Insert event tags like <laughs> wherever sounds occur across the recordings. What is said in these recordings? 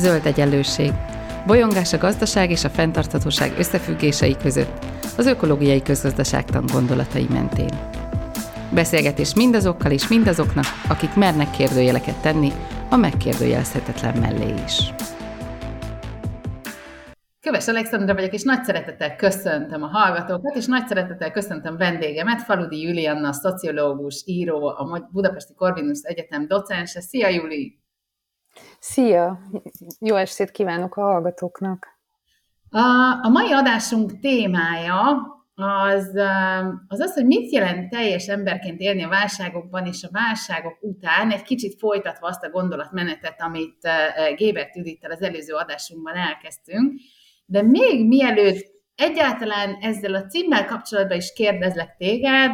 Zöld egyenlőség. Bolyongás a gazdaság és a fenntarthatóság összefüggései között, az ökológiai közgazdaságtan gondolatai mentén. Beszélgetés mindazokkal és mindazoknak, akik mernek kérdőjeleket tenni a megkérdőjelezhetetlen mellé is. Köves Alexandra vagyok, és nagy szeretettel köszöntöm a hallgatókat, és nagy szeretettel köszöntöm vendégemet, Faludi Julianna, szociológus, író, a Budapesti Corvinus Egyetem docense. Szia, Juli! Szia! Jó estét kívánok a hallgatóknak! A, a mai adásunk témája az, az az, hogy mit jelent teljes emberként élni a válságokban és a válságok után, egy kicsit folytatva azt a gondolatmenetet, amit Gébert Judittel az előző adásunkban elkezdtünk, de még mielőtt egyáltalán ezzel a címmel kapcsolatban is kérdezlek téged,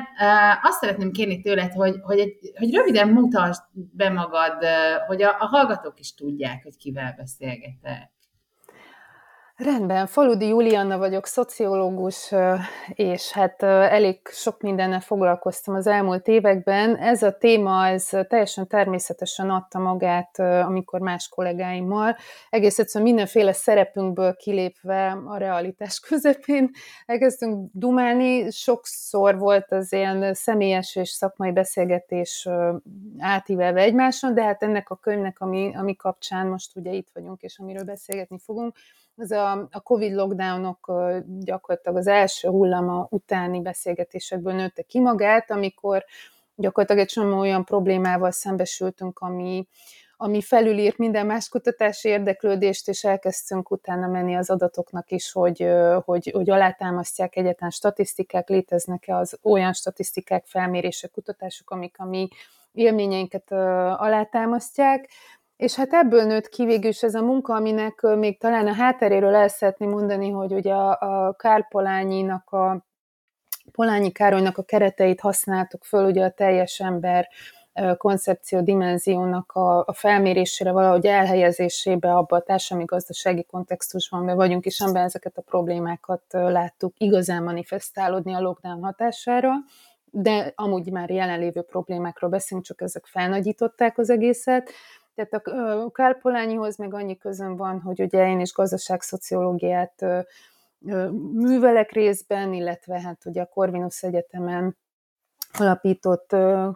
azt szeretném kérni tőled, hogy, hogy, hogy röviden mutasd be magad, hogy a, a hallgatók is tudják, hogy kivel beszélgetek. Rendben, Faludi Julianna vagyok, szociológus, és hát elég sok mindennel foglalkoztam az elmúlt években. Ez a téma, ez teljesen természetesen adta magát, amikor más kollégáimmal, egész egyszerűen mindenféle szerepünkből kilépve a realitás <laughs> közepén elkezdtünk dumálni. Sokszor volt az ilyen személyes és szakmai beszélgetés átívelve egymáson, de hát ennek a könyvnek, ami, ami kapcsán most ugye itt vagyunk, és amiről beszélgetni fogunk, ez a, a Covid lockdownok gyakorlatilag az első hullama utáni beszélgetésekből nőtte ki magát, amikor gyakorlatilag egy csomó olyan problémával szembesültünk, ami, ami felülírt minden más kutatási érdeklődést, és elkezdtünk utána menni az adatoknak is, hogy, hogy, hogy alátámasztják egyetlen statisztikák, léteznek-e az olyan statisztikák, felmérések, kutatások, amik a mi élményeinket alátámasztják, és hát ebből nőtt ki végül is ez a munka, aminek még talán a hátteréről el szeretném mondani, hogy ugye a, a Kár Polányinak a Polányi Károlynak a kereteit használtuk föl, ugye a teljes ember koncepció dimenziónak a, a felmérésére, valahogy elhelyezésébe, abba a társadalmi gazdasági kontextusban be vagyunk, és amiben ezeket a problémákat láttuk igazán manifestálódni a lockdown hatására, de amúgy már jelenlévő problémákról beszélünk, csak ezek felnagyították az egészet, tehát a Kálpolányihoz meg annyi közön van, hogy ugye én is gazdaságszociológiát művelek részben, illetve hát ugye a Corvinus Egyetemen alapított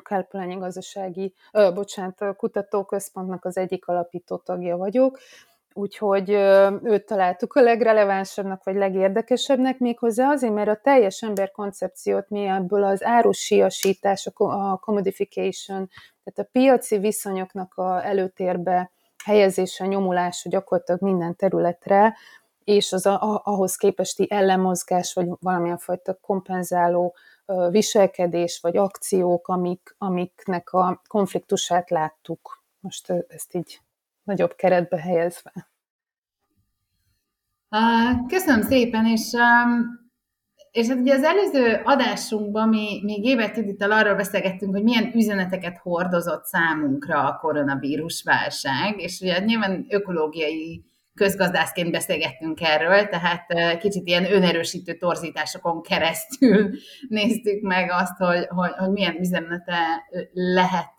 Kálpolányi Gazdasági, bocsánat, Kutatóközpontnak az egyik alapító tagja vagyok, úgyhogy őt találtuk a legrelevánsabbnak, vagy legérdekesebbnek, méghozzá azért, mert a teljes ember koncepciót mi ebből az árusiasítás, a commodification tehát a piaci viszonyoknak a előtérbe helyezése, nyomulása gyakorlatilag minden területre, és az a, ahhoz képesti ellenmozgás, vagy valamilyen fajta kompenzáló viselkedés, vagy akciók, amik, amiknek a konfliktusát láttuk. Most ezt így nagyobb keretbe helyezve. Köszönöm szépen, és és hát ugye az előző adásunkban mi, mi Gébert Judittal arról beszélgettünk, hogy milyen üzeneteket hordozott számunkra a koronavírus válság, és ugye nyilván ökológiai közgazdászként beszélgettünk erről, tehát kicsit ilyen önerősítő torzításokon keresztül <laughs> néztük meg azt, hogy, hogy, hogy milyen üzenete lehet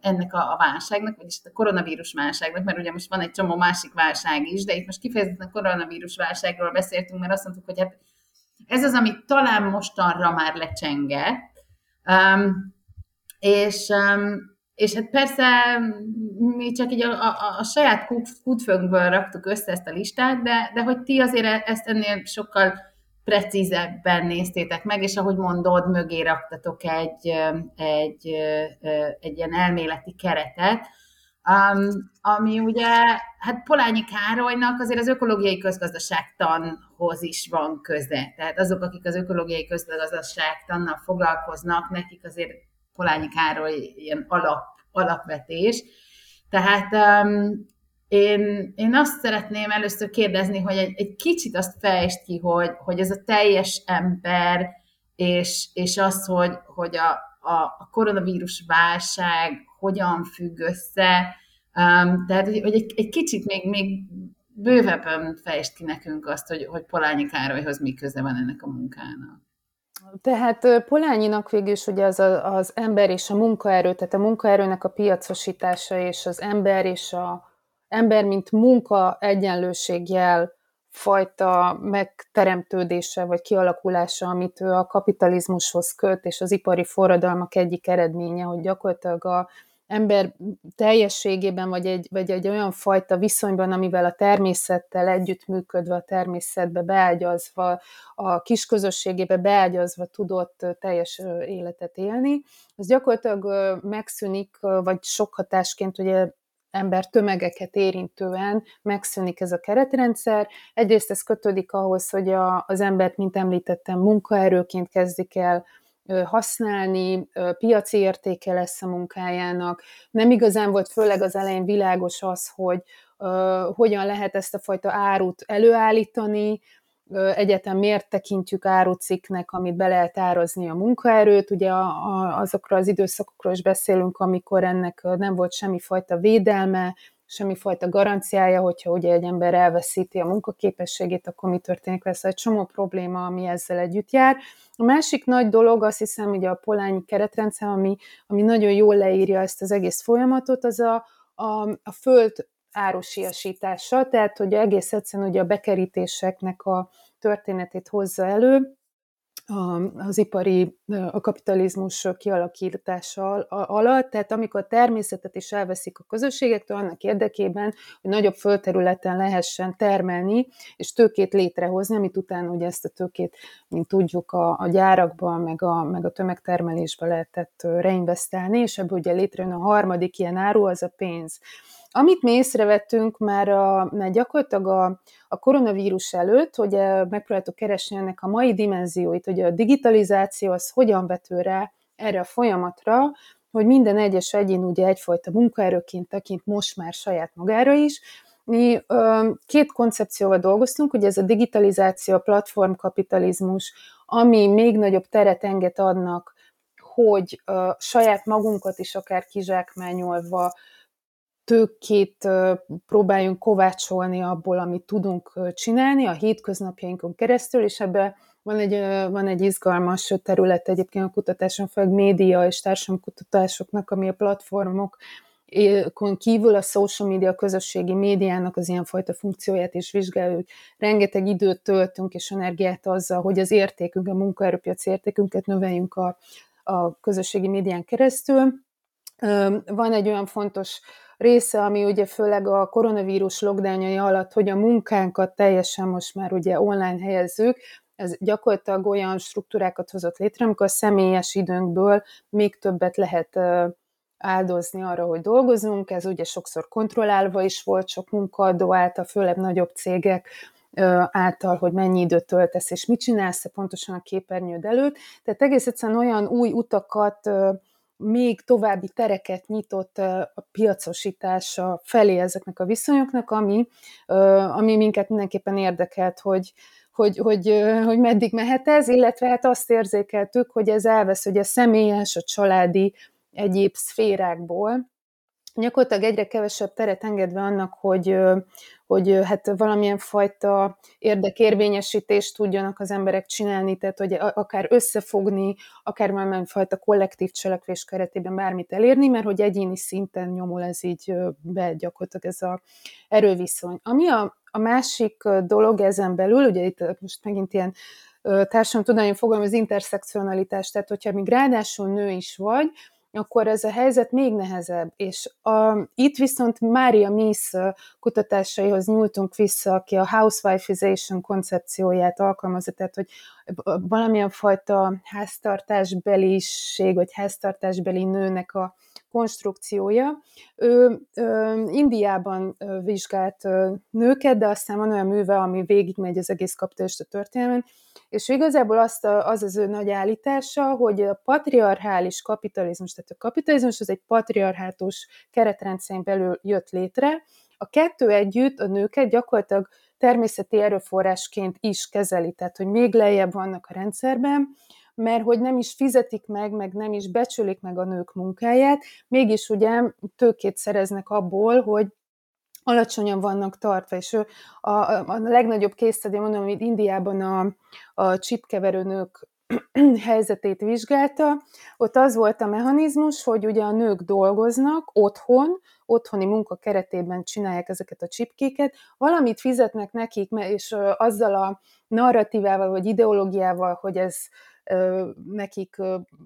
ennek a, válságnak, vagyis a koronavírus válságnak, mert ugye most van egy csomó másik válság is, de itt most kifejezetten koronavírus válságról beszéltünk, mert azt mondtuk, hogy hát ez az, ami talán mostanra már lecsengett, um, és, um, és hát persze mi csak így a, a, a saját kutfőnkből raktuk össze ezt a listát, de, de hogy ti azért ezt ennél sokkal precízebben néztétek meg, és ahogy mondod, mögé raktatok egy, egy, egy ilyen elméleti keretet, Um, ami ugye, hát Polányi Károlynak azért az ökológiai közgazdaságtanhoz is van köze. Tehát azok, akik az ökológiai közgazdaságtannal foglalkoznak, nekik azért Polányi Károly ilyen alap, alapvetés. Tehát um, én, én azt szeretném először kérdezni, hogy egy, egy kicsit azt fejtsd ki, hogy, hogy ez a teljes ember, és, és az, hogy, hogy a, a, a koronavírus válság hogyan függ össze. Um, tehát, hogy egy, egy kicsit még, még bővebben fejtsd ki nekünk azt, hogy, hogy Polányi Károlyhoz mi köze van ennek a munkának. Tehát Polányinak végül is ugye az, a, az ember és a munkaerő, tehát a munkaerőnek a piacosítása és az ember és a, ember, mint munka egyenlőségjel fajta megteremtődése vagy kialakulása, amit ő a kapitalizmushoz köt, és az ipari forradalmak egyik eredménye, hogy gyakorlatilag a ember teljességében, vagy egy, vagy egy olyan fajta viszonyban, amivel a természettel együttműködve, a természetbe beágyazva, a kis közösségébe beágyazva tudott teljes életet élni, az gyakorlatilag megszűnik, vagy sok hatásként ugye ember tömegeket érintően megszűnik ez a keretrendszer. Egyrészt ez kötődik ahhoz, hogy a, az embert, mint említettem, munkaerőként kezdik el használni, piaci értéke lesz a munkájának. Nem igazán volt főleg az elején világos az, hogy hogyan lehet ezt a fajta árut előállítani, egyetem miért tekintjük árucikknek, amit be lehet árazni a munkaerőt. Ugye azokról az időszakokról is beszélünk, amikor ennek nem volt semmifajta védelme, semmifajta garanciája, hogyha ugye egy ember elveszíti a munkaképességét, akkor mi történik lesz? Egy csomó probléma, ami ezzel együtt jár. A másik nagy dolog, azt hiszem, ugye a polányi keretrendszer, ami, ami nagyon jól leírja ezt az egész folyamatot, az a, a, a föld árosiasítása, tehát hogy egész egyszerűen ugye a bekerítéseknek a történetét hozza elő, az ipari, a kapitalizmus kialakítása alatt, tehát amikor a természetet is elveszik a közösségektől, annak érdekében, hogy nagyobb földterületen lehessen termelni, és tőkét létrehozni, amit utána ugye ezt a tőkét, mint tudjuk, a, a gyárakban, meg a, meg a tömegtermelésbe lehetett reinvestálni, és ebből ugye létrejön a harmadik ilyen áru, az a pénz. Amit mi észrevettünk már, a, már gyakorlatilag a, a koronavírus előtt, hogy megpróbáltuk keresni ennek a mai dimenzióit, hogy a digitalizáció az hogyan vető rá erre a folyamatra, hogy minden egyes egyén ugye egyfajta munkaerőként tekint most már saját magára is. Mi ö, két koncepcióval dolgoztunk, hogy ez a digitalizáció, a platformkapitalizmus, ami még nagyobb teret enged adnak, hogy ö, saját magunkat is akár kizsákmányolva, tőkét próbáljunk kovácsolni abból, amit tudunk csinálni a hétköznapjainkon keresztül, és ebbe van egy, van egy izgalmas terület egyébként a kutatáson, főleg média és társadalomkutatásoknak, ami a platformok kívül a social media, a közösségi médiának az ilyenfajta funkcióját is vizsgáljuk. Rengeteg időt töltünk és energiát azzal, hogy az értékünk, a munkaerőpiaci értékünket növeljünk a, a közösségi médián keresztül. Van egy olyan fontos része, ami ugye főleg a koronavírus lockdownjai alatt, hogy a munkánkat teljesen most már ugye online helyezzük, ez gyakorlatilag olyan struktúrákat hozott létre, amikor a személyes időnkből még többet lehet áldozni arra, hogy dolgozunk, ez ugye sokszor kontrollálva is volt sok munkaadó által, főleg nagyobb cégek által, hogy mennyi időt töltesz, és mit csinálsz pontosan a képernyőd előtt. Tehát egész egyszerűen olyan új utakat még további tereket nyitott a piacosítása felé ezeknek a viszonyoknak, ami, ami minket mindenképpen érdekelt, hogy, hogy, hogy, hogy meddig mehet ez, illetve hát azt érzékeltük, hogy ez elvesz hogy a személyes, a családi, egyéb szférákból, gyakorlatilag egyre kevesebb teret engedve annak, hogy, hogy hát valamilyen fajta érdekérvényesítést tudjanak az emberek csinálni, tehát hogy akár összefogni, akár valamilyen fajta kollektív cselekvés keretében bármit elérni, mert hogy egyéni szinten nyomul ez így be gyakorlatilag ez a erőviszony. Ami a, a másik dolog ezen belül, ugye itt most megint ilyen társadalomtudományi fogalom az interszekcionalitás, tehát hogyha még ráadásul nő is vagy, akkor ez a helyzet még nehezebb. És a, itt viszont Mária Mies kutatásaihoz nyúltunk vissza, aki a housewifeization koncepcióját alkalmazza, tehát hogy valamilyen fajta háztartásbeliség, vagy háztartásbeli nőnek a konstrukciója. Ő ö, Indiában vizsgált ö, nőket, de aztán van olyan műve, ami végigmegy az egész kapitalista történelmen, és igazából azt a, az az ő nagy állítása, hogy a patriarchális kapitalizmus, tehát a kapitalizmus az egy patriarhátus keretrendszerén belül jött létre, a kettő együtt a nőket gyakorlatilag természeti erőforrásként is kezeli, tehát hogy még lejjebb vannak a rendszerben, mert hogy nem is fizetik meg, meg nem is becsülik meg a nők munkáját, mégis ugye tőkét szereznek abból, hogy alacsonyan vannak tartva, és ő a, a legnagyobb készíteni, mondom, hogy Indiában a, a csipkeverőnők <clears throat> helyzetét vizsgálta, ott az volt a mechanizmus, hogy ugye a nők dolgoznak otthon, otthoni munka keretében csinálják ezeket a csipkéket, valamit fizetnek nekik, és azzal a narratívával vagy ideológiával, hogy ez nekik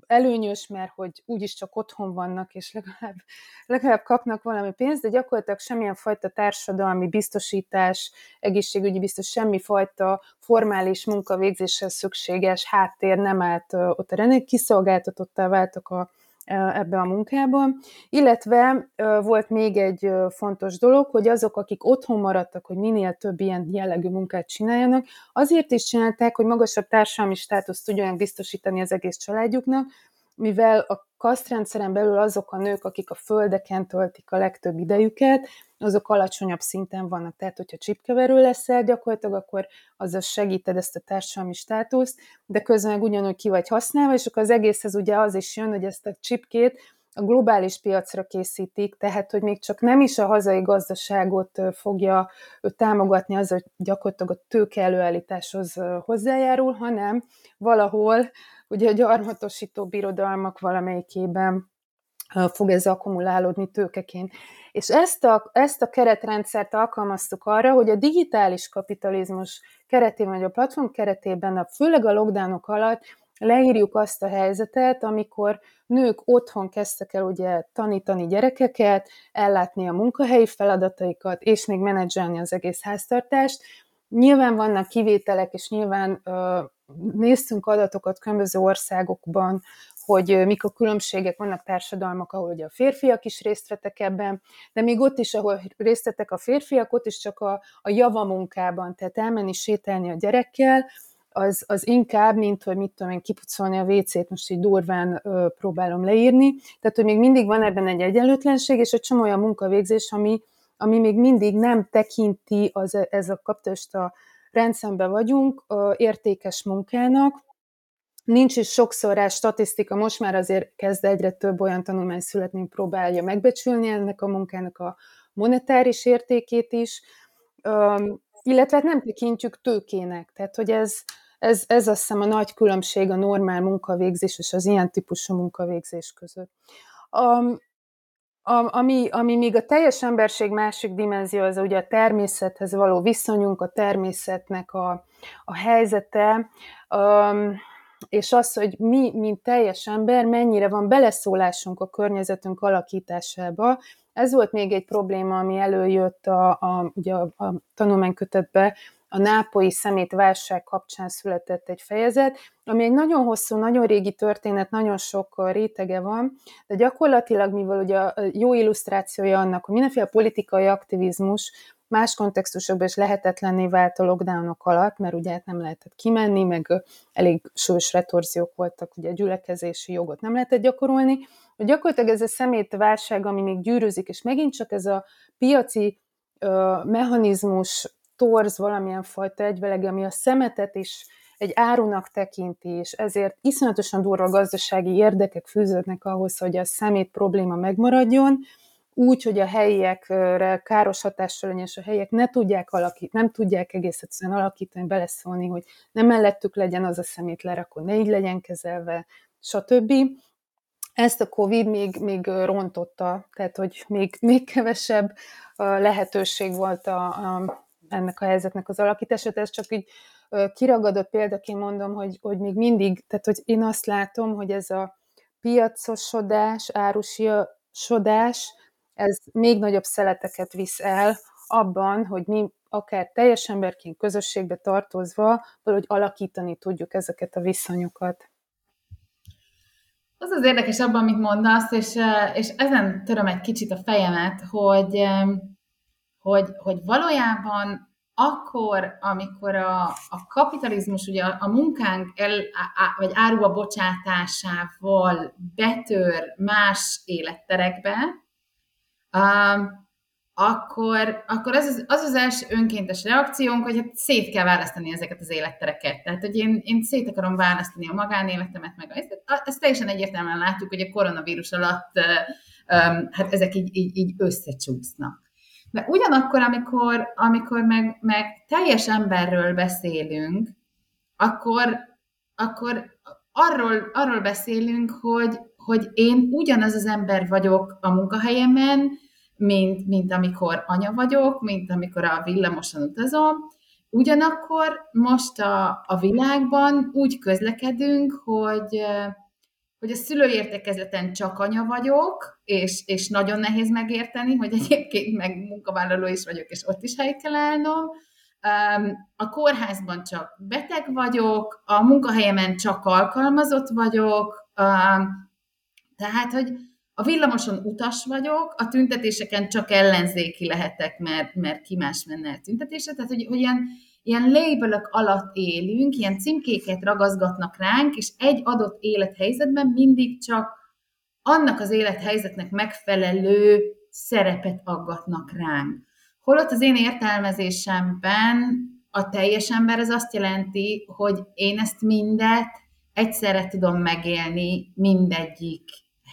előnyös, mert hogy úgyis csak otthon vannak, és legalább, <laughs> legalább kapnak valami pénzt, de gyakorlatilag semmilyen fajta társadalmi biztosítás, egészségügyi biztos, semmi fajta formális munkavégzéshez szükséges háttér nem állt ott a renek, kiszolgáltatottá váltak a ebbe a munkába. Illetve volt még egy fontos dolog, hogy azok, akik otthon maradtak, hogy minél több ilyen jellegű munkát csináljanak, azért is csinálták, hogy magasabb társadalmi státuszt tudjanak biztosítani az egész családjuknak, mivel a kasztrendszeren belül azok a nők, akik a földeken töltik a legtöbb idejüket, azok alacsonyabb szinten vannak. Tehát, hogyha csipkeverő leszel gyakorlatilag, akkor azzal segíted ezt a társadalmi státuszt, de közben meg ugyanúgy ki vagy használva, és akkor az egészhez ugye az is jön, hogy ezt a csipkét a globális piacra készítik, tehát hogy még csak nem is a hazai gazdaságot fogja támogatni, az, hogy gyakorlatilag a tőke előállításhoz hozzájárul, hanem valahol ugye a gyarmatosító birodalmak valamelyikében fog ez akkumulálódni tőkeként. És ezt a, ezt a keretrendszert alkalmaztuk arra, hogy a digitális kapitalizmus keretében, vagy a platform keretében, a, főleg a lockdownok alatt leírjuk azt a helyzetet, amikor nők otthon kezdtek el ugye tanítani gyerekeket, ellátni a munkahelyi feladataikat, és még menedzselni az egész háztartást. Nyilván vannak kivételek, és nyilván ö, néztünk adatokat különböző országokban, hogy mik a különbségek, vannak társadalmak, ahol ugye a férfiak is részt vettek ebben, de még ott is, ahol részt vettek a férfiak, ott is csak a, a java munkában, tehát elmenni sétálni a gyerekkel, az, az inkább, mint hogy mit tudom én, kipucolni a WC-t, most így durván ö, próbálom leírni. Tehát, hogy még mindig van ebben egy egyenlőtlenség, és egy csomó olyan munkavégzés, ami, ami még mindig nem tekinti az, ez a kapcsolódás a rendszerben vagyunk ö, értékes munkának, Nincs is sokszor rá statisztika, most már azért kezd egyre több olyan tanulmány születni, próbálja megbecsülni ennek a munkának a monetáris értékét is, illetve hát nem tekintjük tőkének, tehát hogy ez, ez, ez azt hiszem a nagy különbség a normál munkavégzés és az ilyen típusú munkavégzés között. A, a, ami, ami még a teljes emberség másik dimenzió, az ugye a természethez való viszonyunk, a természetnek a, a helyzete. Um, és az, hogy mi, mint teljes ember, mennyire van beleszólásunk a környezetünk alakításába. Ez volt még egy probléma, ami előjött a, a, ugye a, a tanulmánykötetbe, a nápolyi szemét válság kapcsán született egy fejezet, ami egy nagyon hosszú, nagyon régi történet, nagyon sok rétege van, de gyakorlatilag, mivel ugye a jó illusztrációja annak, hogy mindenféle politikai aktivizmus más kontextusokban is lehetetlenné vált a lockdownok alatt, mert ugye nem lehetett kimenni, meg elég súlyos retorziók voltak, ugye a gyülekezési jogot nem lehetett gyakorolni. Gyakorlatilag ez a szemét válság, ami még gyűrűzik, és megint csak ez a piaci ö, mechanizmus torz valamilyen fajta egyvelege, ami a szemetet is egy árunak tekinti, és ezért iszonyatosan durva gazdasági érdekek fűződnek ahhoz, hogy a szemét probléma megmaradjon, úgy, hogy a helyiekre káros hatással legyen, és a helyiek ne tudják alakítani, nem tudják egész egyszerűen alakítani, beleszólni, hogy nem mellettük legyen az a szemét lerakó, ne így legyen kezelve, stb. Ezt a Covid még, még rontotta, tehát hogy még, még kevesebb lehetőség volt a, a, ennek a helyzetnek az alakítása, ez csak így kiragadott példaként mondom, hogy, hogy még mindig, tehát hogy én azt látom, hogy ez a piacosodás, árusodás, ez még nagyobb szeleteket visz el abban, hogy mi akár teljes emberként közösségbe tartozva valahogy alakítani tudjuk ezeket a viszonyokat. Az az érdekes abban, amit mondasz, és, és ezen töröm egy kicsit a fejemet, hogy, hogy, hogy valójában akkor, amikor a, a kapitalizmus ugye a, a munkánk el, á, vagy áruba bocsátásával betör más életterekbe, um, akkor, akkor az, az, az első önkéntes reakciónk, hogy hát szét kell választani ezeket az élettereket. Tehát, hogy én, én szét akarom választani a magánéletemet, meg ezt, ezt teljesen egyértelműen látjuk, hogy a koronavírus alatt um, hát ezek így, így, így összecsúsznak. De ugyanakkor, amikor, amikor meg, meg teljes emberről beszélünk, akkor, akkor arról, arról beszélünk, hogy, hogy én ugyanaz az ember vagyok a munkahelyemen, mint, mint amikor anya vagyok, mint amikor a villamoson utazom. Ugyanakkor most a, a világban úgy közlekedünk, hogy hogy a szülőértekezleten csak anya vagyok, és, és nagyon nehéz megérteni, hogy egyébként meg munkavállaló is vagyok, és ott is helyt kell állnom. A kórházban csak beteg vagyok, a munkahelyemen csak alkalmazott vagyok, tehát, hogy a villamoson utas vagyok, a tüntetéseken csak ellenzéki lehetek, mert, mert ki más menne el tüntetésre, tehát hogy, hogy ilyen, ilyen labelök alatt élünk, ilyen címkéket ragaszgatnak ránk, és egy adott élethelyzetben mindig csak annak az élethelyzetnek megfelelő szerepet aggatnak ránk. Holott az én értelmezésemben a teljes ember az azt jelenti, hogy én ezt mindet egyszerre tudom megélni mindegyik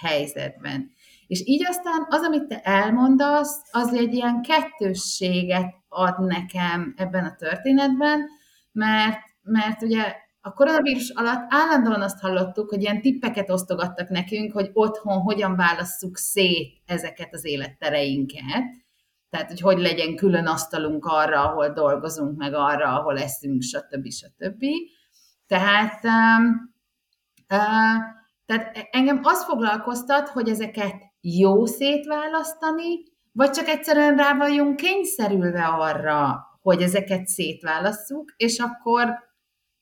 helyzetben. És így aztán az, amit te elmondasz, az egy ilyen kettősséget ad nekem ebben a történetben, mert, mert ugye a koronavírus alatt állandóan azt hallottuk, hogy ilyen tippeket osztogattak nekünk, hogy otthon hogyan válasszuk szét ezeket az élettereinket. Tehát, hogy hogy legyen külön asztalunk arra, ahol dolgozunk, meg arra, ahol eszünk, stb. stb. Tehát, um, uh, tehát engem az foglalkoztat, hogy ezeket jó szétválasztani, vagy csak egyszerűen rá vagyunk kényszerülve arra, hogy ezeket szétválasszuk, és akkor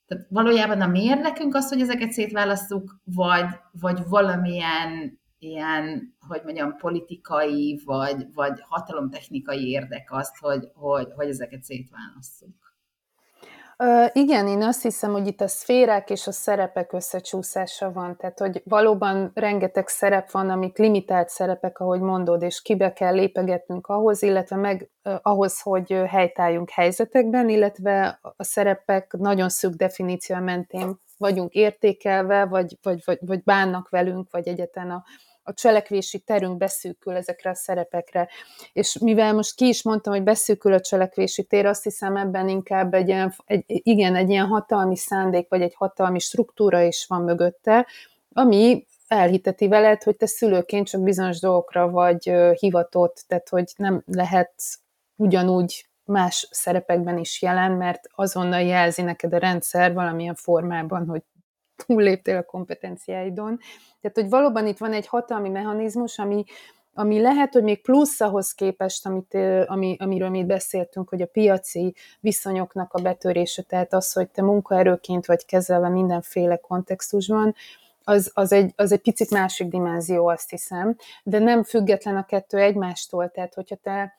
tehát valójában a mérlekünk az, hogy ezeket szétválasszuk, vagy, vagy valamilyen ilyen, hogy mondjam, politikai, vagy, vagy hatalomtechnikai érdek azt, hogy, hogy, hogy ezeket szétválasszuk. Igen, én azt hiszem, hogy itt a szférák és a szerepek összecsúszása van, tehát hogy valóban rengeteg szerep van, amik limitált szerepek, ahogy mondod, és kibe kell lépegetnünk ahhoz, illetve meg ahhoz, hogy helytálljunk helyzetekben, illetve a szerepek nagyon szűk definíció mentén vagyunk értékelve, vagy, vagy, vagy, vagy bánnak velünk, vagy egyetlen a, a cselekvési terünk beszűkül ezekre a szerepekre. És mivel most ki is mondtam, hogy beszűkül a cselekvési tér, azt hiszem ebben inkább egy ilyen, egy, igen, egy ilyen hatalmi szándék, vagy egy hatalmi struktúra is van mögötte, ami elhiteti veled, hogy te szülőként csak bizonyos dolgokra vagy hivatott, tehát hogy nem lehet ugyanúgy más szerepekben is jelen, mert azonnal jelzi neked a rendszer valamilyen formában, hogy túlléptél a kompetenciáidon. Tehát, hogy valóban itt van egy hatalmi mechanizmus, ami, ami lehet, hogy még plusz ahhoz képest, amit, ami, amiről mi beszéltünk, hogy a piaci viszonyoknak a betörése, tehát az, hogy te munkaerőként vagy kezelve mindenféle kontextusban, az, az, egy, az egy picit másik dimenzió, azt hiszem, de nem független a kettő egymástól, tehát hogyha te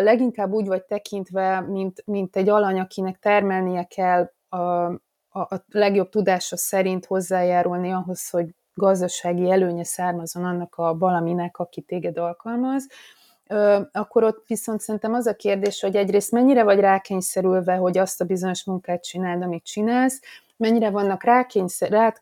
leginkább úgy vagy tekintve, mint, mint egy alany, akinek termelnie kell a, a legjobb tudása szerint hozzájárulni ahhoz, hogy gazdasági előnye származon annak a valaminek, aki téged alkalmaz, akkor ott viszont szerintem az a kérdés, hogy egyrészt mennyire vagy rákényszerülve, hogy azt a bizonyos munkát csináld, amit csinálsz, mennyire vannak rákényszer, rád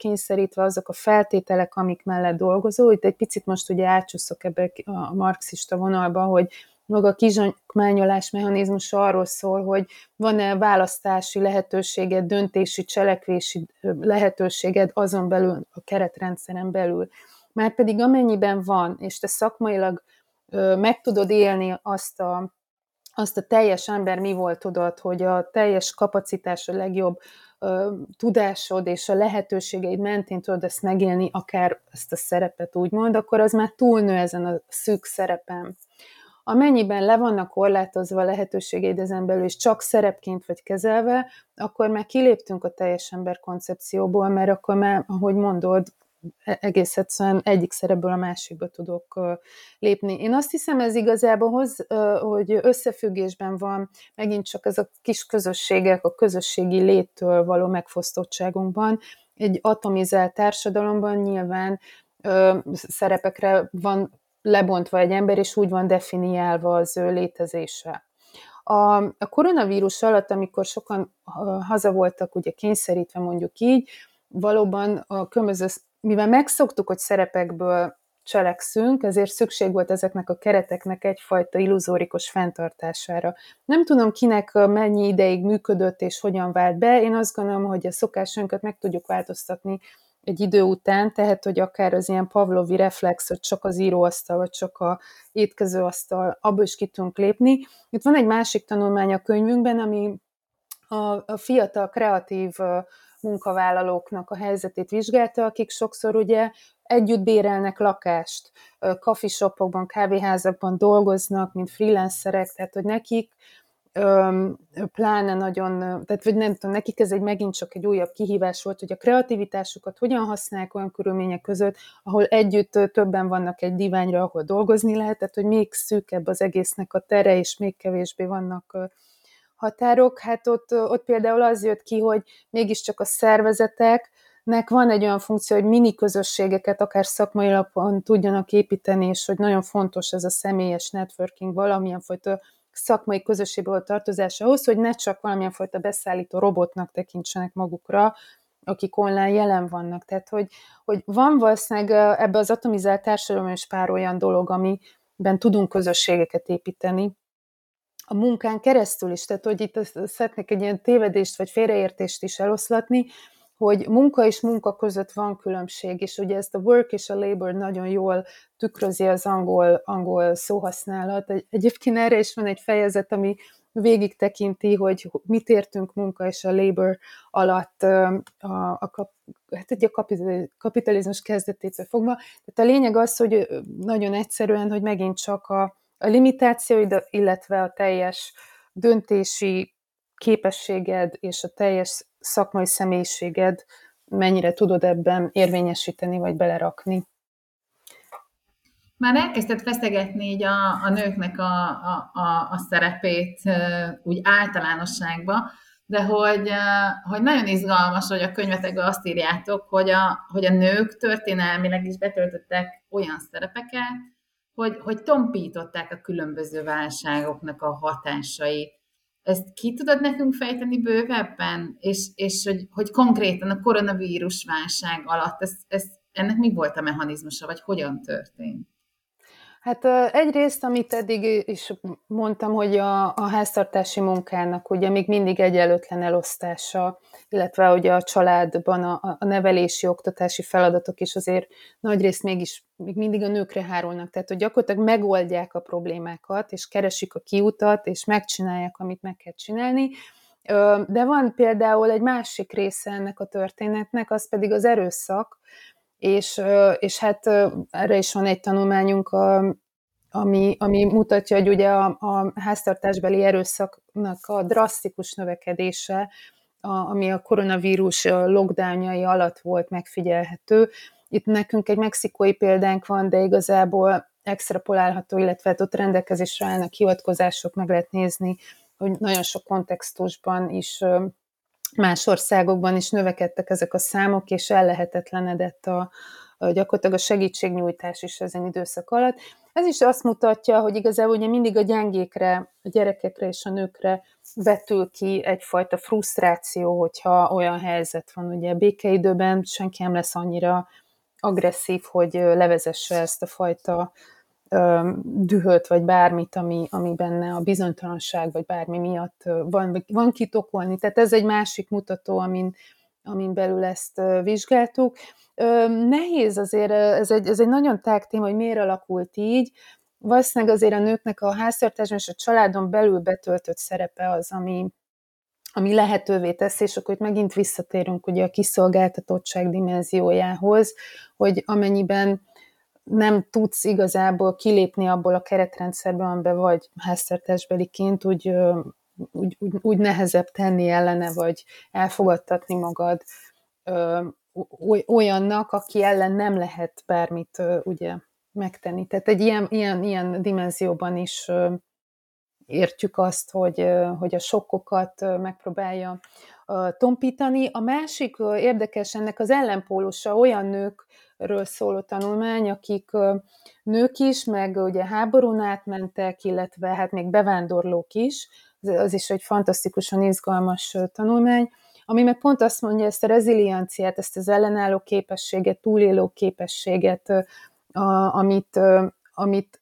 azok a feltételek, amik mellett dolgozol. Itt egy picit most ugye átcsúszok ebbe a marxista vonalba, hogy maga a kizsákmányolás mechanizmusa arról szól, hogy van-e választási lehetőséged, döntési, cselekvési lehetőséged azon belül, a keretrendszeren belül. Már pedig amennyiben van, és te szakmailag meg tudod élni azt a, azt a teljes ember mi volt tudod, hogy a teljes kapacitás, a legjobb tudásod és a lehetőségeid mentén tudod ezt megélni, akár ezt a szerepet úgymond, akkor az már túlnő ezen a szűk szerepen. Amennyiben le vannak korlátozva lehetőségeid ezen belül, és csak szerepként vagy kezelve, akkor már kiléptünk a teljes ember koncepcióból, mert akkor már, ahogy mondod, e-, egész egyszerűen egyik szerepből a másikba tudok lépni. Én azt hiszem, ez igazából hoz, hogy összefüggésben van megint csak ez a kis közösségek, a közösségi léttől való megfosztottságunkban. Egy atomizált társadalomban nyilván szerepekre van lebontva egy ember, és úgy van definiálva az ő létezése. A, a koronavírus alatt, amikor sokan haza voltak ugye kényszerítve mondjuk így, valóban a különböző, mivel megszoktuk, hogy szerepekből cselekszünk, ezért szükség volt ezeknek a kereteknek egyfajta illuzórikus fenntartására. Nem tudom, kinek mennyi ideig működött és hogyan vált be. Én azt gondolom, hogy a szokásunkat meg tudjuk változtatni egy idő után, tehát hogy akár az ilyen pavlovi reflex, hogy csak az íróasztal, vagy csak a étkezőasztal, abból is ki tudunk lépni. Itt van egy másik tanulmány a könyvünkben, ami a, fiatal kreatív munkavállalóknak a helyzetét vizsgálta, akik sokszor ugye együtt bérelnek lakást, kafishopokban, kávéházakban dolgoznak, mint freelancerek, tehát hogy nekik pláne nagyon, tehát vagy nem tudom, nekik ez egy megint csak egy újabb kihívás volt, hogy a kreativitásukat hogyan használják olyan körülmények között, ahol együtt többen vannak egy diványra, ahol dolgozni lehet, tehát hogy még szűkebb az egésznek a tere, és még kevésbé vannak határok. Hát ott, ott például az jött ki, hogy mégiscsak a szervezetek, nek van egy olyan funkció, hogy mini közösségeket akár szakmai alapon tudjanak építeni, és hogy nagyon fontos ez a személyes networking, valamilyen fajta szakmai közösségből tartozás ahhoz, hogy ne csak valamilyen fajta beszállító robotnak tekintsenek magukra, akik online jelen vannak. Tehát, hogy, hogy van valószínűleg ebbe az atomizált társadalom is pár olyan dolog, amiben tudunk közösségeket építeni, a munkán keresztül is. Tehát, hogy itt szeretnék egy ilyen tévedést vagy félreértést is eloszlatni, hogy munka és munka között van különbség, és ugye ezt a work és a labor nagyon jól tükrözi az angol, angol szóhasználat. Egyébként erre is van egy fejezet, ami végig tekinti, hogy mit értünk munka és a labor alatt a, a, a, hát egy a kapitalizmus kezdetétől fogva. Tehát a lényeg az, hogy nagyon egyszerűen, hogy megint csak a, a limitáció, illetve a teljes döntési képességed és a teljes szakmai személyiséged mennyire tudod ebben érvényesíteni vagy belerakni. Már elkezdett feszegetni így a, a nőknek a, a, a, a szerepét úgy általánosságban, de hogy, hogy nagyon izgalmas, hogy a könyvetekben azt írjátok, hogy a, hogy a nők történelmileg is betöltöttek olyan szerepeket, hogy, hogy tompították a különböző válságoknak a hatásait. Ezt ki tudod nekünk fejteni bővebben? És, és hogy, hogy konkrétan a koronavírus válság alatt ez, ez, ennek mi volt a mechanizmusa, vagy hogyan történt? Hát egyrészt, amit eddig is mondtam, hogy a, a háztartási munkának ugye még mindig egyenlőtlen elosztása, illetve ugye a családban a, a nevelési, oktatási feladatok is azért nagyrészt mégis még mindig a nőkre hárulnak. Tehát, hogy gyakorlatilag megoldják a problémákat, és keresik a kiutat, és megcsinálják, amit meg kell csinálni. De van például egy másik része ennek a történetnek, az pedig az erőszak, és, és hát erre is van egy tanulmányunk, ami, ami mutatja, hogy ugye a, a háztartásbeli erőszaknak a drasztikus növekedése, a, ami a koronavírus lockdownjai alatt volt megfigyelhető. Itt nekünk egy mexikói példánk van, de igazából extrapolálható, illetve hát ott rendelkezésre állnak hivatkozások, meg lehet nézni, hogy nagyon sok kontextusban is más országokban is növekedtek ezek a számok, és ellehetetlenedett a, a gyakorlatilag a segítségnyújtás is ezen időszak alatt. Ez is azt mutatja, hogy igazából ugye mindig a gyengékre, a gyerekekre és a nőkre vetül ki egyfajta frusztráció, hogyha olyan helyzet van. Ugye békeidőben senki nem lesz annyira agresszív, hogy levezesse ezt a fajta dühöt, vagy bármit, ami, ami benne a bizonytalanság, vagy bármi miatt van, van kitokolni. Tehát ez egy másik mutató, amin, amin belül ezt vizsgáltuk. Nehéz azért, ez egy, ez egy nagyon tág téma, hogy miért alakult így. Valószínűleg azért a nőknek a háztartásban és a családon belül betöltött szerepe az, ami, ami lehetővé teszi, és akkor itt megint visszatérünk ugye a kiszolgáltatottság dimenziójához, hogy amennyiben nem tudsz igazából kilépni abból a keretrendszerből, amiben vagy háztartásbeliként, úgy, úgy, úgy, úgy nehezebb tenni ellene, vagy elfogadtatni magad olyannak, aki ellen nem lehet bármit ugye megtenni. Tehát egy ilyen, ilyen, ilyen dimenzióban is értjük azt, hogy, hogy a sokkokat megpróbálja tompítani. A másik érdekes ennek az ellenpólusa olyan nőkről szóló tanulmány, akik nők is, meg ugye háborún átmentek, illetve hát még bevándorlók is, az is egy fantasztikusan izgalmas tanulmány, ami meg pont azt mondja, ezt a rezilienciát, ezt az ellenálló képességet, túlélő képességet, amit, amit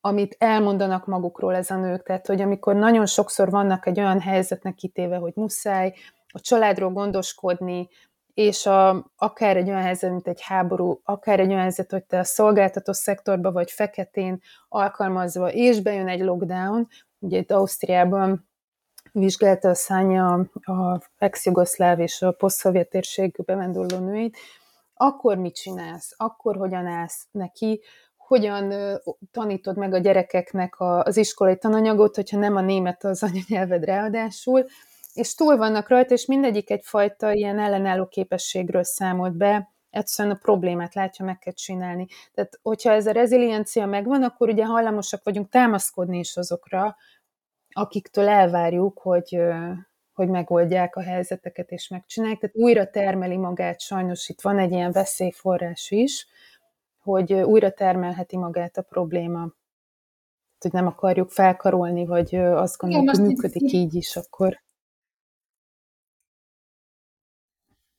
amit elmondanak magukról ez a nők. Tehát, hogy amikor nagyon sokszor vannak egy olyan helyzetnek kitéve, hogy muszáj a családról gondoskodni, és a, akár egy olyan helyzet, mint egy háború, akár egy olyan helyzet, hogy te a szolgáltató szektorba vagy feketén alkalmazva, és bejön egy lockdown, ugye itt Ausztriában vizsgálta a szánya a ex-jugoszláv és a poszt térség bevándorló nőit, akkor mit csinálsz, akkor hogyan állsz neki, hogyan tanítod meg a gyerekeknek az iskolai tananyagot, hogyha nem a német az anyanyelved ráadásul, és túl vannak rajta, és mindegyik egyfajta ilyen ellenálló képességről számolt be, egyszerűen a problémát látja, meg kell csinálni. Tehát, hogyha ez a reziliencia megvan, akkor ugye hajlamosak vagyunk támaszkodni is azokra, akiktől elvárjuk, hogy, hogy megoldják a helyzeteket és megcsinálják. Tehát újra termeli magát, sajnos itt van egy ilyen veszélyforrás is, hogy újra termelheti magát a probléma. Hogy nem akarjuk felkarolni, vagy azt gondoljuk, hogy működik így is, akkor...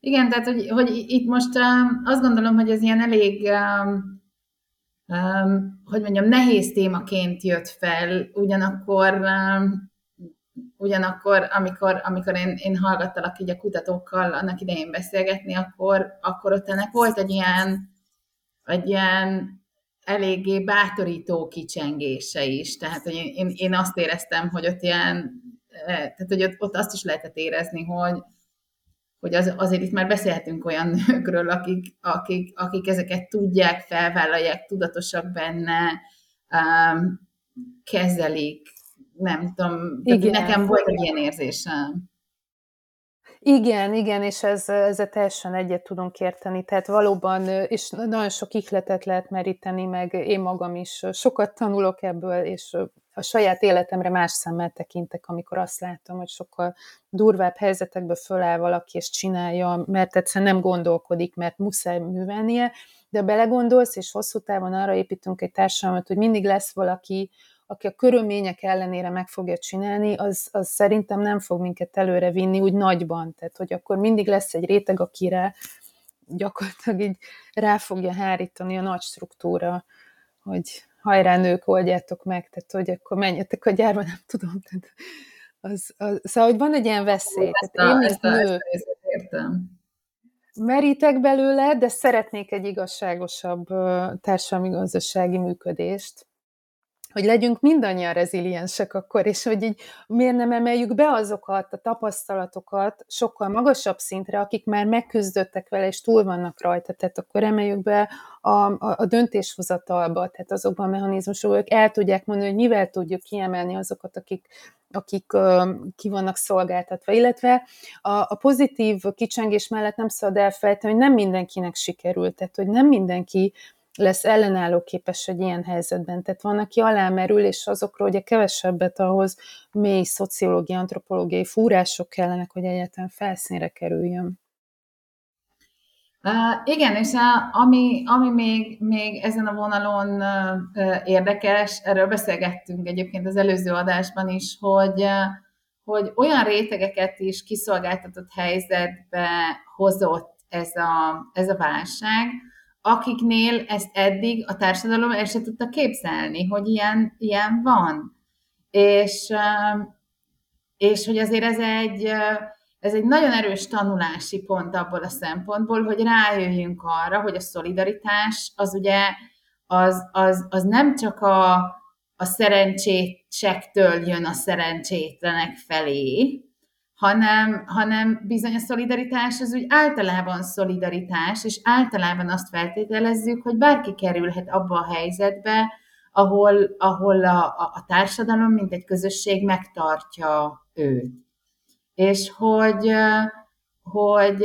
Igen, tehát hogy, hogy itt most um, azt gondolom, hogy ez ilyen elég, um, um, hogy mondjam, nehéz témaként jött fel, ugyanakkor ugyanakkor, amikor, amikor én, én hallgattalak így a kutatókkal annak idején beszélgetni, akkor, akkor ott ennek volt egy ilyen, egy ilyen eléggé bátorító kicsengése is. Tehát, hogy én, én azt éreztem, hogy ott ilyen, eh, tehát, hogy ott, ott azt is lehetett érezni, hogy, hogy az, azért itt már beszélhetünk olyan nőkről, akik, akik, akik ezeket tudják, felvállalják, tudatosak benne, um, kezelik, nem tudom, igen. nekem volt egy ilyen érzésem. Igen, igen, és ez, ezzel teljesen egyet tudunk érteni. Tehát valóban, és nagyon sok ihletet lehet meríteni, meg én magam is sokat tanulok ebből, és a saját életemre más szemmel tekintek, amikor azt látom, hogy sokkal durvább helyzetekbe föláll valaki, és csinálja, mert egyszerűen nem gondolkodik, mert muszáj művelnie, de belegondolsz, és hosszú távon arra építünk egy társadalmat, hogy mindig lesz valaki, aki a körülmények ellenére meg fogja csinálni, az, az szerintem nem fog minket előre vinni úgy nagyban. Tehát, hogy akkor mindig lesz egy réteg, akire gyakorlatilag így rá fogja hárítani a nagy struktúra, hogy hajrá nők, oldjátok meg, tehát hogy akkor menjetek a gyárba, nem tudom. Tehát az, az, szóval, hogy van egy ilyen veszély. Tehát én, mint nő, értem. merítek belőle, de szeretnék egy igazságosabb társadalmi-gazdasági működést hogy legyünk mindannyian reziliensek akkor, és hogy így miért nem emeljük be azokat a tapasztalatokat sokkal magasabb szintre, akik már megküzdöttek vele, és túl vannak rajta, tehát akkor emeljük be a, a, a döntéshozatalba, tehát azokban a mechanizmusokban, ők el tudják mondani, hogy mivel tudjuk kiemelni azokat, akik, akik ki vannak szolgáltatva, illetve a, a pozitív kicsengés mellett nem szabad elfelejteni, hogy nem mindenkinek sikerült, tehát hogy nem mindenki lesz ellenálló képes egy ilyen helyzetben. Tehát van, aki alámerül, és azokról ugye kevesebbet ahhoz mély szociológiai, antropológiai fúrások kellenek, hogy egyáltalán felszínre kerüljön. Uh, igen, és a, ami, ami még, még ezen a vonalon uh, érdekes, erről beszélgettünk egyébként az előző adásban is, hogy, uh, hogy olyan rétegeket is kiszolgáltatott helyzetbe hozott ez a, ez a válság, akiknél ezt eddig a társadalom el se tudta képzelni, hogy ilyen, ilyen van. És, és hogy azért ez egy, ez egy nagyon erős tanulási pont abból a szempontból, hogy rájöjjünk arra, hogy a szolidaritás az ugye az, az, az nem csak a, a szerencsésektől jön a szerencsétlenek felé, hanem, hanem bizony a szolidaritás az úgy általában szolidaritás, és általában azt feltételezzük, hogy bárki kerülhet abba a helyzetbe, ahol, ahol a, a, a társadalom, mint egy közösség megtartja őt. És hogy, hogy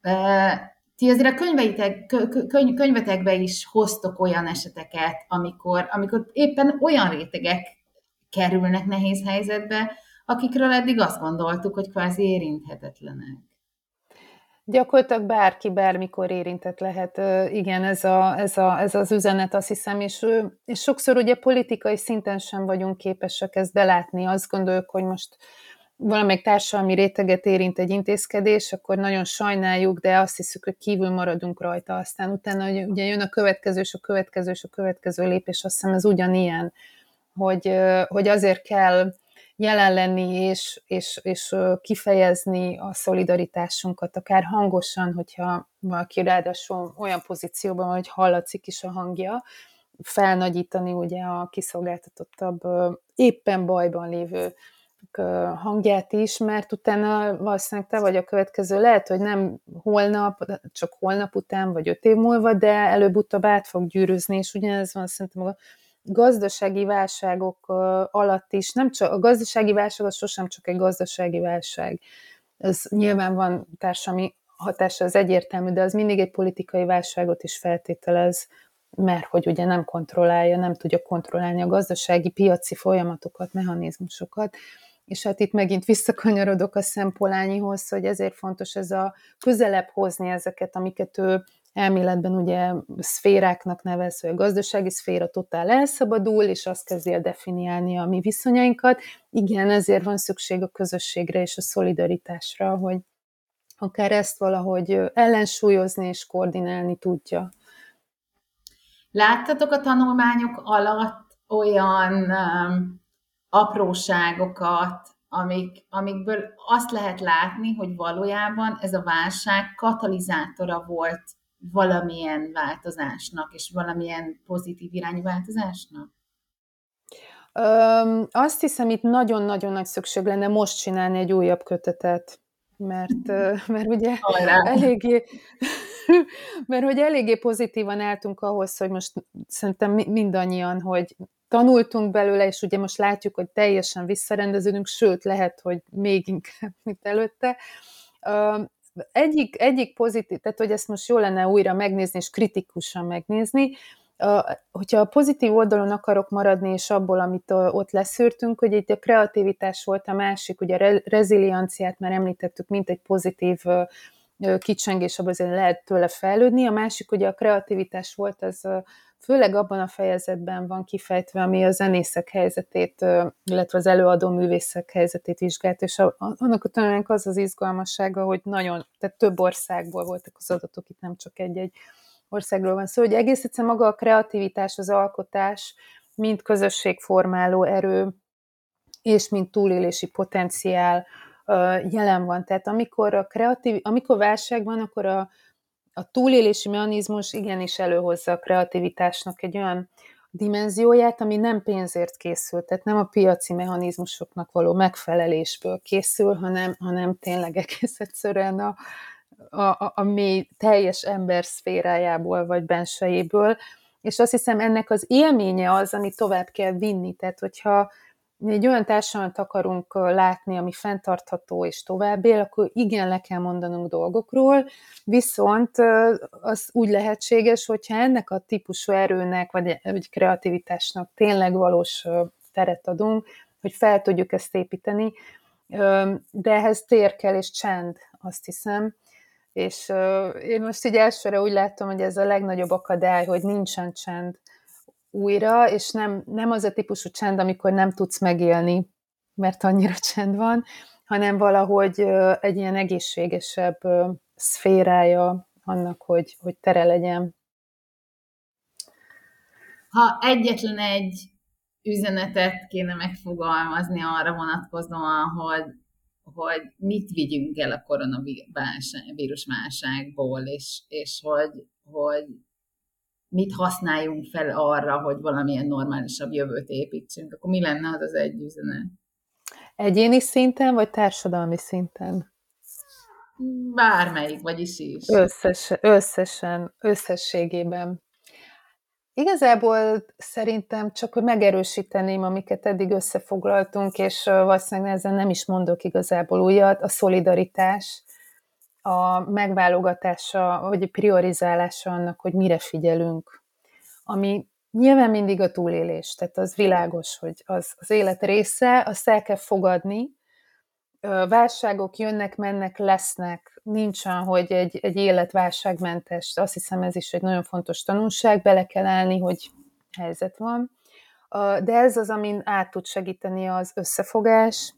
e, ti azért a könyveitek, könyv, könyvetekbe is hoztok olyan eseteket, amikor, amikor éppen olyan rétegek kerülnek nehéz helyzetbe, akikről eddig azt gondoltuk, hogy kvázi érinthetetlenek. Gyakorlatilag bárki bármikor érintett lehet. Igen, ez, a, ez, a, ez az üzenet, azt hiszem, és, és sokszor ugye politikai szinten sem vagyunk képesek ezt belátni. Azt gondoljuk, hogy most valamelyik társadalmi réteget érint egy intézkedés, akkor nagyon sajnáljuk, de azt hiszük, hogy kívül maradunk rajta. Aztán utána ugye jön a következő, és a következő, és a következő lépés, azt hiszem ez ugyanilyen, hogy, hogy azért kell jelen lenni és, és, és kifejezni a szolidaritásunkat, akár hangosan, hogyha valaki ráadásul olyan pozícióban van, hogy hallatszik is a hangja, felnagyítani ugye a kiszolgáltatottabb, éppen bajban lévő hangját is, mert utána valószínűleg te vagy a következő, lehet, hogy nem holnap, csak holnap után, vagy öt év múlva, de előbb-utóbb át fog gyűrűzni, és ugyanez van szerintem a gazdasági válságok alatt is, nem csak a gazdasági válság az sosem csak egy gazdasági válság. Ez nyilván van társadalmi hatása, az egyértelmű, de az mindig egy politikai válságot is feltételez, mert hogy ugye nem kontrollálja, nem tudja kontrollálni a gazdasági, piaci folyamatokat, mechanizmusokat. És hát itt megint visszakanyarodok a szempolányihoz, hogy ezért fontos ez a közelebb hozni ezeket, amiket ő elméletben ugye szféráknak nevez, hogy a gazdasági szféra totál elszabadul, és azt kezdi el definiálni a mi viszonyainkat. Igen, ezért van szükség a közösségre és a szolidaritásra, hogy akár ezt valahogy ellensúlyozni és koordinálni tudja. Láttatok a tanulmányok alatt olyan um, apróságokat, amik, amikből azt lehet látni, hogy valójában ez a válság katalizátora volt valamilyen változásnak, és valamilyen pozitív irányú változásnak? Öm, azt hiszem, itt nagyon-nagyon nagy szükség lenne most csinálni egy újabb kötetet, mert, <laughs> mert ugye eléggé, <laughs> mert hogy eléggé pozitívan álltunk ahhoz, hogy most szerintem mindannyian, hogy tanultunk belőle, és ugye most látjuk, hogy teljesen visszarendeződünk, sőt, lehet, hogy még inkább, mint előtte egyik, egyik pozitív, tehát hogy ezt most jó lenne újra megnézni, és kritikusan megnézni, hogyha a pozitív oldalon akarok maradni, és abból, amit ott leszűrtünk, hogy itt a kreativitás volt a másik, ugye a rezilianciát már említettük, mint egy pozitív kicsengés, abban azért lehet tőle fejlődni. A másik, ugye a kreativitás volt, az főleg abban a fejezetben van kifejtve, ami a zenészek helyzetét, illetve az előadó művészek helyzetét vizsgált, és annak a tanulmánynak az az izgalmassága, hogy nagyon, tehát több országból voltak az adatok, itt nem csak egy-egy országról van szó, szóval, hogy egész egyszerűen maga a kreativitás, az alkotás, mint közösségformáló erő, és mint túlélési potenciál jelen van. Tehát amikor a kreatív, amikor válság van, akkor a, a túlélési mechanizmus igenis előhozza a kreativitásnak egy olyan dimenzióját, ami nem pénzért készül, tehát nem a piaci mechanizmusoknak való megfelelésből készül, hanem, hanem tényleg egész egyszerűen a, a, a mély, teljes ember szférájából vagy bensejéből, és azt hiszem ennek az élménye az, ami tovább kell vinni, tehát hogyha mi egy olyan társadalmat akarunk látni, ami fenntartható és tovább él, akkor igen, le kell mondanunk dolgokról, viszont az úgy lehetséges, hogyha ennek a típusú erőnek, vagy, vagy kreativitásnak tényleg valós teret adunk, hogy fel tudjuk ezt építeni, de ehhez tér kell és csend, azt hiszem, és én most így elsőre úgy látom, hogy ez a legnagyobb akadály, hogy nincsen csend, újra, és nem, nem az a típusú csend, amikor nem tudsz megélni, mert annyira <laughs> csend van, hanem valahogy egy ilyen egészségesebb szférája annak, hogy, hogy tere legyen. Ha egyetlen egy üzenetet kéne megfogalmazni arra vonatkozóan, hogy, hogy mit vigyünk el a koronavírus válságból, és, és hogy, hogy mit használjunk fel arra, hogy valamilyen normálisabb jövőt építsünk, akkor mi lenne az az egy üzenet? Egyéni szinten, vagy társadalmi szinten? Bármelyik, vagyis is. Összes, összesen, összességében. Igazából szerintem csak hogy megerősíteném, amiket eddig összefoglaltunk, és valószínűleg ezzel nem is mondok igazából újat, a szolidaritás, a megválogatása, vagy a priorizálása annak, hogy mire figyelünk, ami nyilván mindig a túlélés, tehát az világos, hogy az, az élet része, azt el kell fogadni, válságok jönnek, mennek, lesznek, nincsen, hogy egy, egy élet válságmentes, azt hiszem ez is egy nagyon fontos tanulság, bele kell állni, hogy helyzet van, de ez az, amin át tud segíteni az összefogás,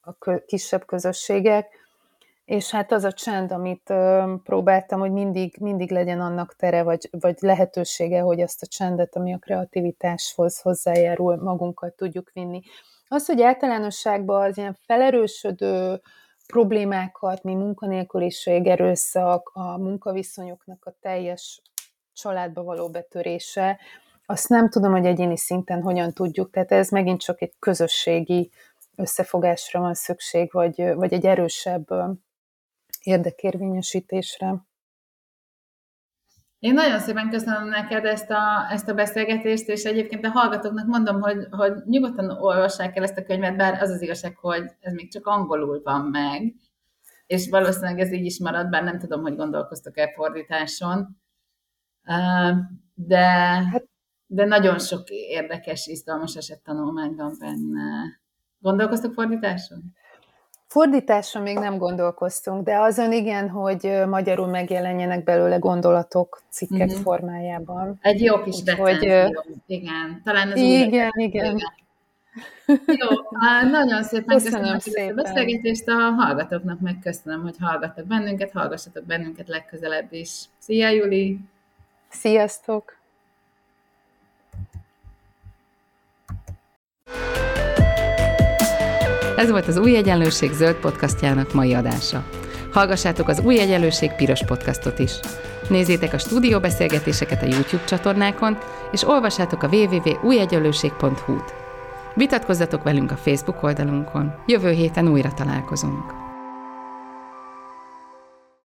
a kisebb közösségek, és hát az a csend, amit ö, próbáltam, hogy mindig, mindig legyen annak tere, vagy, vagy lehetősége, hogy azt a csendet, ami a kreativitáshoz hozzájárul, magunkat tudjuk vinni. Az, hogy általánosságban az ilyen felerősödő problémákat, mi munkanélküliség, erőszak, a munkaviszonyoknak a teljes családba való betörése, azt nem tudom, hogy egyéni szinten hogyan tudjuk, tehát ez megint csak egy közösségi összefogásra van szükség, vagy, vagy egy erősebb érdekérvényesítésre. Én nagyon szépen köszönöm neked ezt a, ezt a beszélgetést, és egyébként a hallgatóknak mondom, hogy, hogy nyugodtan olvassák el ezt a könyvet, bár az az igazság, hogy ez még csak angolul van meg, és valószínűleg ez így is marad, bár nem tudom, hogy gondolkoztok-e fordításon. De, hát- de nagyon sok érdekes, izgalmas esettanulmány van benne. Gondolkoztok fordításon? Fordításra még nem gondolkoztunk, de azon igen, hogy magyarul megjelenjenek belőle gondolatok cikkek uh-huh. formájában. Egy jó kis recenzió, igen. Talán az igen, igen. igen. <laughs> Jó, nagyon szépen köszönöm, köszönöm szépen. a beszélgetést a hallgatóknak, meg köszönöm, hogy hallgattak bennünket, hallgassatok bennünket legközelebb is. Szia, Juli! Sziasztok! Ez volt az Új Egyenlőség zöld podcastjának mai adása. Hallgassátok az Új Egyenlőség piros podcastot is. Nézzétek a stúdióbeszélgetéseket a YouTube csatornákon, és olvassátok a www.újegyenlőség.hu-t. Vitatkozzatok velünk a Facebook oldalunkon. Jövő héten újra találkozunk.